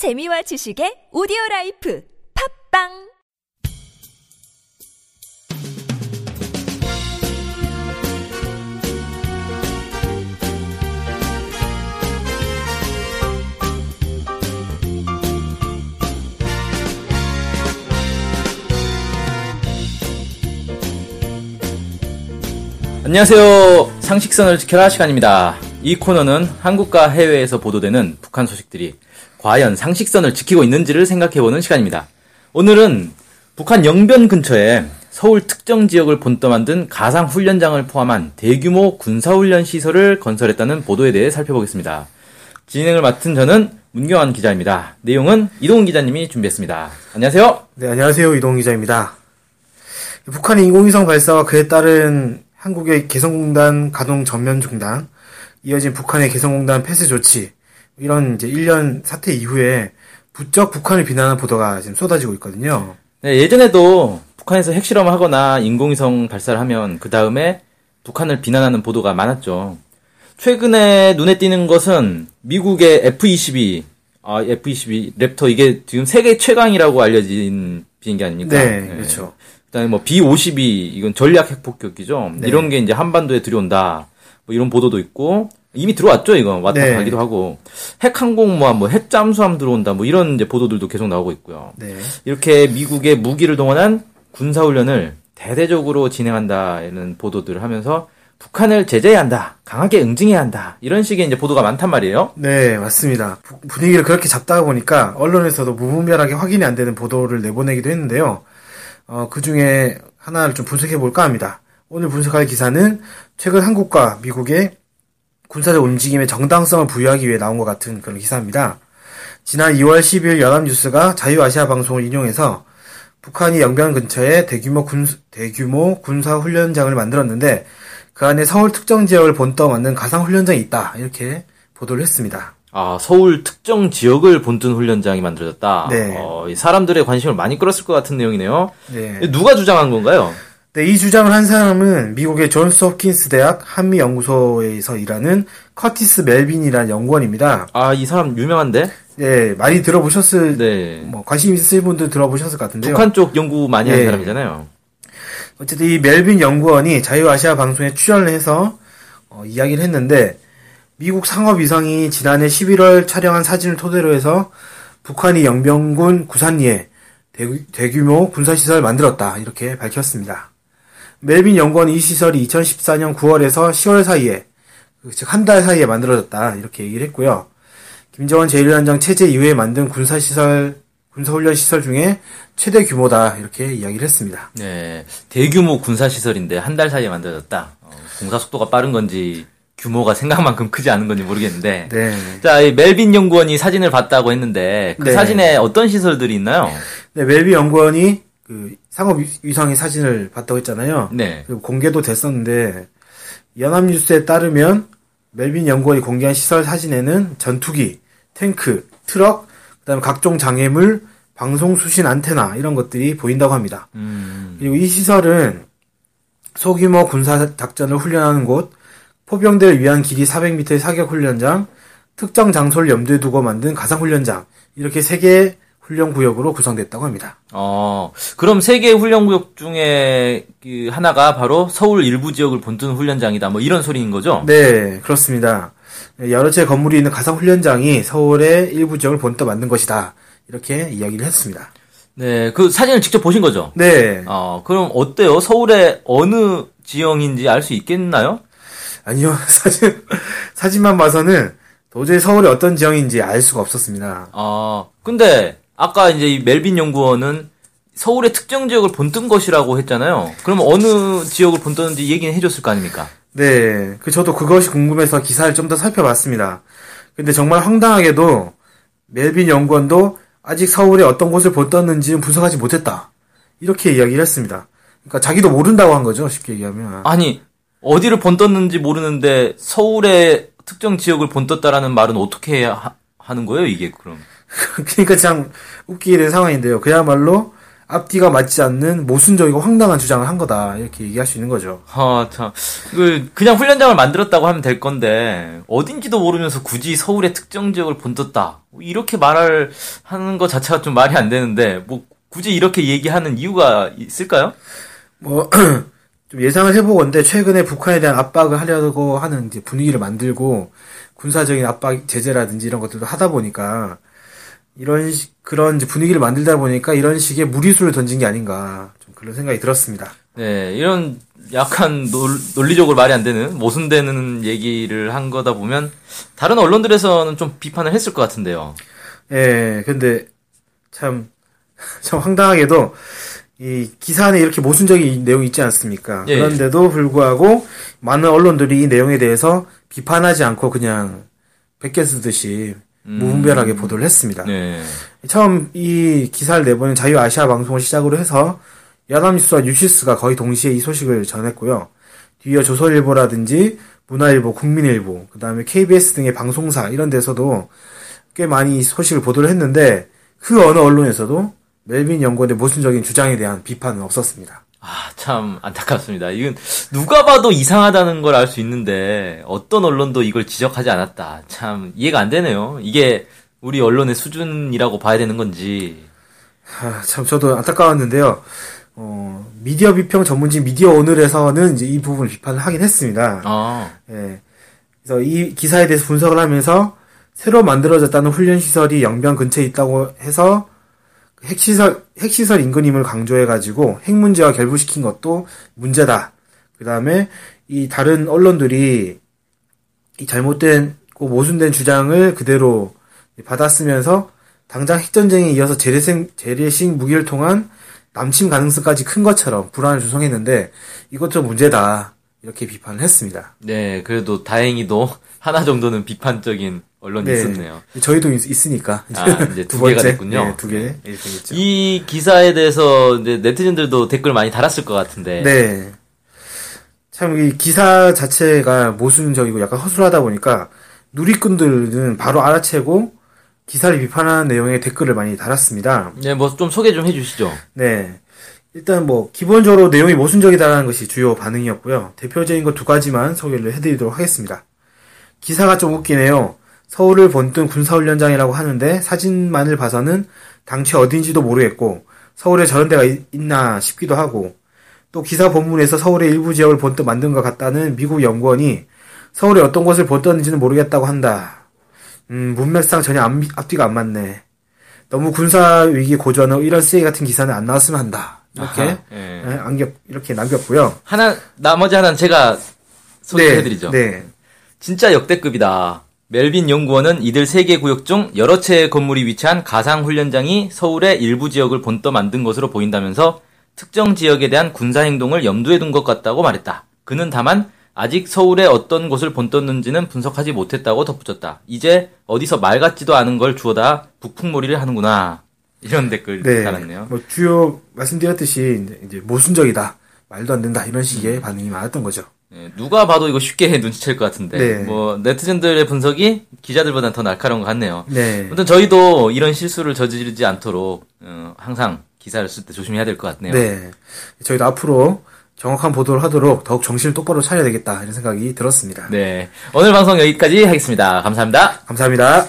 재미와 지식의 오디오 라이프 팟빵 안녕하세요. 상식선을 지켜라 시간입니다. 이 코너는 한국과 해외에서 보도되는 북한 소식들이 과연 상식선을 지키고 있는지를 생각해보는 시간입니다. 오늘은 북한 영변 근처에 서울 특정 지역을 본떠 만 든 가상 훈련장을 포함한 대규모 군사훈련 시설을 건설했다는 보도에 대해 살펴보겠습니다. 진행을 맡은 저는 문경환 기자입니다. 내용은 이동훈 기자님이 준비했습니다. 안녕하세요. 네, 안녕하세요. 이동 기자입니다. 북한의 인공위성 발사와 그에 따른 한국의 개성공단 가동 전면 중단, 이어진 북한의 개성공단 폐쇄 조치, 이런 이제 1년 사태 이후에 부쩍 북한을 비난하는 보도가 지금 쏟아지고 있거든요. 네, 예전에도 북한에서 핵실험을 하거나 인공위성 발사를 하면 그 다음에 북한을 비난하는 보도가 많았죠. 최근에 눈에 띄는 것은 미국의 F-22, 아, F-22 랩터 이게 지금 세계 최강이라고 알려진 비행기 아닙니까? 네, 그렇죠. 그다음에 뭐 B-52 이건 전략 핵폭격기죠. 네. 이런 게 이제 한반도에 들여온다. 뭐 이런 보도도 있고 이미 들어왔죠, 이거 왔다 네. 가기도 하고 핵 항공모함, 뭐 핵 잠수함 들어온다, 뭐 이런 이제 보도들도 계속 나오고 있고요. 네. 이렇게 미국의 무기를 동원한 군사훈련을 대대적으로 진행한다는 보도들을 하면서 북한을 제재해야 한다, 강하게 응징해야 한다 이런 식의 이제 보도가 많단 말이에요. 네, 맞습니다. 부- 분위기를 그렇게 잡다가 보니까 언론에서도 무분별하게 확인이 안 되는 보도를 내보내기도 했는데요. 어, 그 중에 하나를 좀 분석해 볼까 합니다. 오늘 분석할 기사는 최근 한국과 미국의 군사적 움직임의 정당성을 부여하기 위해 나온 것 같은 그런 기사입니다. 지난 2월 10일 연합뉴스가 자유아시아 방송을 인용해서 북한이 영변 근처에 대규모 군 대규모 군사 훈련장을 만들었는데 그 안에 서울 특정 지역을 본떠 만든 가상 훈련장이 있다 이렇게 보도를 했습니다. 아 서울 특정 지역을 본뜬 훈련장이 만들어졌다. 네. 어, 이 사람들의 관심을 많이 끌었을 것 같은 내용이네요. 네. 누가 주장한 건가요? 네, 이 주장을 한 사람은 미국의 존스 홉킨스 대학 한미 연구소에서 일하는 커티스 멜빈이라는 연구원입니다. 아 이 사람 유명한데? 네, 많이 들어보셨을 네. 뭐 관심 있으신 분들 들어보셨을 것 같은데요. 북한 쪽 연구 많이 한 네. 사람이잖아요. 어쨌든 이 멜빈 연구원이 자유아시아 방송에 출연을 해서 어, 이야기를 했는데 미국 상업 위성이 지난해 11월 촬영한 사진을 토대로 해서 북한이 영변군 구산리에 대규, 대규모 군사시설을 만들었다 이렇게 밝혔습니다. 멜빈 연구원이 이 시설이 2014년 9월에서 10월 사이에 즉 한 달 사이에 만들어졌다 이렇게 얘기를 했고요. 김정은 제1위원장 체제 이후에 만든 군사 시설 군사훈련 시설 중에 최대 규모다 이렇게 이야기를 했습니다. 네. 대규모 군사 시설인데 한 달 사이에 만들어졌다. 어, 공사 속도가 빠른 건지 규모가 생각만큼 크지 않은 건지 모르겠는데. 네. 자, 이 멜빈 연구원이 사진을 봤다고 했는데 그 네. 사진에 어떤 시설들이 있나요? 네, 멜비 연구원이 그 상업 위- 위성의 사진을 봤다고 했잖아요. 네. 그리고 공개도 됐었는데 연합뉴스에 따르면 멜빈 연구원이 공개한 시설 사진에는 전투기, 탱크, 트럭, 그다음에 각종 장애물, 방송 수신 안테나 이런 것들이 보인다고 합니다. 음. 그리고 이 시설은 소규모 군사 작전을 훈련하는 곳, 포병대를 위한 길이 400m의 사격 훈련장, 특정 장소를 염두에 두고 만든 가상 훈련장 이렇게 세 개의 훈련 구역으로 구성됐다고 합니다. 어, 그럼 세계 훈련 구역 중에 그 하나가 바로 서울 일부 지역을 본뜬 훈련장이다. 뭐 이런 소리인 거죠? 네, 그렇습니다. 여러 채 건물이 있는 가상 훈련장이 서울의 일부 지역을 본떠 만든 것이다. 이렇게 이야기를 했습니다. 네, 그 사진을 직접 보신 거죠? 네, 어, 그럼 어때요? 서울의 어느 지형인지 알 수 있겠나요? 아니요, 사진, 사진만 봐서는 도저히 서울의 어떤 지형인지 알 수가 없었습니다. 어, 근데 아까 이제 이 멜빈 연구원은 서울의 특정 지역을 본뜬 것이라고 했잖아요. 그럼 어느 지역을 본떴는지 얘기는 해줬을 거 아닙니까? 네, 그 저도 그것이 궁금해서 기사를 좀 더 살펴봤습니다. 근데 정말 황당하게도 멜빈 연구원도 아직 서울의 어떤 곳을 본떴는지는 분석하지 못했다. 이렇게 이야기를 했습니다. 그러니까 자기도 모른다고 한 거죠, 쉽게 얘기하면. 아니, 어디를 본떴는지 모르는데 서울의 특정 지역을 본떴다라는 말은 어떻게 하, 하는 거예요, 이게 그럼? 그러니까 참 웃기게 된 상황인데요. 그야말로 앞뒤가 맞지 않는 모순적이고 황당한 주장을 한 거다 이렇게 얘기할 수 있는 거죠. 아, 참. 그, 그냥 훈련장을 만들었다고 하면 될 건데, 어딘지도 모르면서 굳이 서울의 특정 지역을 본떴다. 이렇게 말을 하는 것 자체가 좀 말이 안 되는데, 뭐, 굳이 이렇게 얘기하는 이유가 있을까요? 뭐, 좀 예상을 해보건데, 최근에 북한에 대한 압박을 하려고 하는 분위기를 만들고, 군사적인 압박, 제재라든지 이런 것들도 하다 보니까, 이런, 식- 그런 분위기를 만들다 보니까 이런 식의 무리수를 던진 게 아닌가, 좀 그런 생각이 들었습니다. 네, 이런 약간 논, 논리적으로 말이 안 되는, 모순되는 얘기를 한 거다 보면, 다른 언론들에서는 좀 비판을 했을 것 같은데요. 예, 근데, 참, 참 황당하게도, 이 기사 안에 이렇게 모순적인 내용이 있지 않습니까? 예, 그런데도 불구하고, 많은 언론들이 이 내용에 대해서 비판하지 않고 그냥, 베껴 쓰듯이, 무분별하게 보도를 했습니다. 네. 처음 이 기사를 내보낸 자유아시아 방송을 시작으로 해서 연합뉴스와 뉴시스가 거의 동시에 이 소식을 전했고요. 뒤이어 조선일보라든지 문화일보, 국민일보, 그 다음에 KBS 등의 방송사 이런 데서도 꽤 많이 이 소식을 보도를 했는데 그 어느 언론에서도 멜빈 연구원의 모순적인 주장에 대한 비판은 없었습니다. 아, 참 안타깝습니다. 이건 누가 봐도 이상하다는 걸 알 수 있는데 어떤 언론도 이걸 지적하지 않았다. 참 이해가 안 되네요. 이게 우리 언론의 수준이라고 봐야 되는 건지. 아, 참 저도 안타까웠는데요. 어, 미디어 비평 전문지 미디어 오늘에서는 이제 이 부분을 비판을 하긴 했습니다. 아, 예. 그래서 이 기사에 대해서 분석을 하면서 새로 만들어졌다는 훈련 시설이 영변 근처에 있다고 해서 그 핵시설 핵시설 인근임을 강조해 가지고 핵 문제와 결부시킨 것도 문제다. 그 다음에 이 다른 언론들이 이 잘못된 고 모순된 주장을 그대로 받아쓰면서 당장 핵전쟁에 이어서 재래식, 재래식 무기를 통한 남침 가능성까지 큰 것처럼 불안을 조성했는데 이것도 문제다. 이렇게 비판을 했습니다. 네. 그래도 다행히도 하나 정도는 비판적인 언론이 있었네요. 저희도 있, 으니까 아, 이제 두 개가 됐군요. 네, 두 개. 이렇게 됐죠. 이 기사에 대해서 이제 네티즌들도 댓글 많이 달았을 것 같은데. 네. 참, 이 기사 자체가 모순적이고 약간 허술하다 보니까 누리꾼들은 바로 알아채고 기사를 비판하는 내용의 댓글을 많이 달았습니다. 네, 뭐 좀 소개 좀 해주시죠. 네. 일단 뭐, 기본적으로 내용이 모순적이다라는 것이 주요 반응이었고요. 대표적인 것두 가지만 소개를 해드리도록 하겠습니다. 기사가 좀 웃기네요. 서울을 본뜬 군사훈련장이라고 하는데 사진만을 봐서는 당최 어딘지도 모르겠고 서울에 저런 데가 있- 있나 싶기도 하고 또 기사 본문에서 서울의 일부 지역을 본뜬 만든 것 같다는 미국 연구원이 서울에 어떤 곳을 본떴는지는 모르겠다고 한다. 음, 문맥상 전혀 앞, 앞뒤가 안 맞네. 너무 군사 위기 고조하는 이런 쓰레기 같은 기사는 안 나왔으면 한다. 이렇게 아하, 예. 예, 안겹 이렇게 남겼고요. 하나 나머지 하나는 제가 소개해드리죠. 네. 진짜 역대급이다. 멜빈 연구원은 이들 세개 구역 중 여러 채의 건물이 위치한 가상 훈련장이 서울의 일부 지역을 본떠 만든 것으로 보인다면서 특정 지역에 대한 군사 행동을 염두에 둔 것 같다고 말했다. 그는 다만 아직 서울의 어떤 곳을 본떴는지는 분석하지 못했다고 덧붙였다. 이제 어디서 말 같지도 않은 걸 주워다 북풍몰이를 하는구나. 이런 댓글 네. 달았네요. 뭐 주요 말씀드렸듯이 이제 모순적이다. 말도 안 된다. 이런 식의 음. 반응이 많았던 거죠. 네, 누가 봐도 이거 쉽게 눈치챌 것 같은데. 네. 뭐 네티즌들의 분석이 기자들보다는 더 날카로운 것 같네요. 네. 아무튼 저희도 이런 실수를 저지르지 않도록 어, 항상 기사를 쓸 때 조심해야 될 것 같네요. 네. 저희도 앞으로 정확한 보도를 하도록 더욱 정신을 똑바로 차려야 되겠다. 이런 생각이 들었습니다. 네. 오늘 방송 여기까지 하겠습니다. 감사합니다. 감사합니다.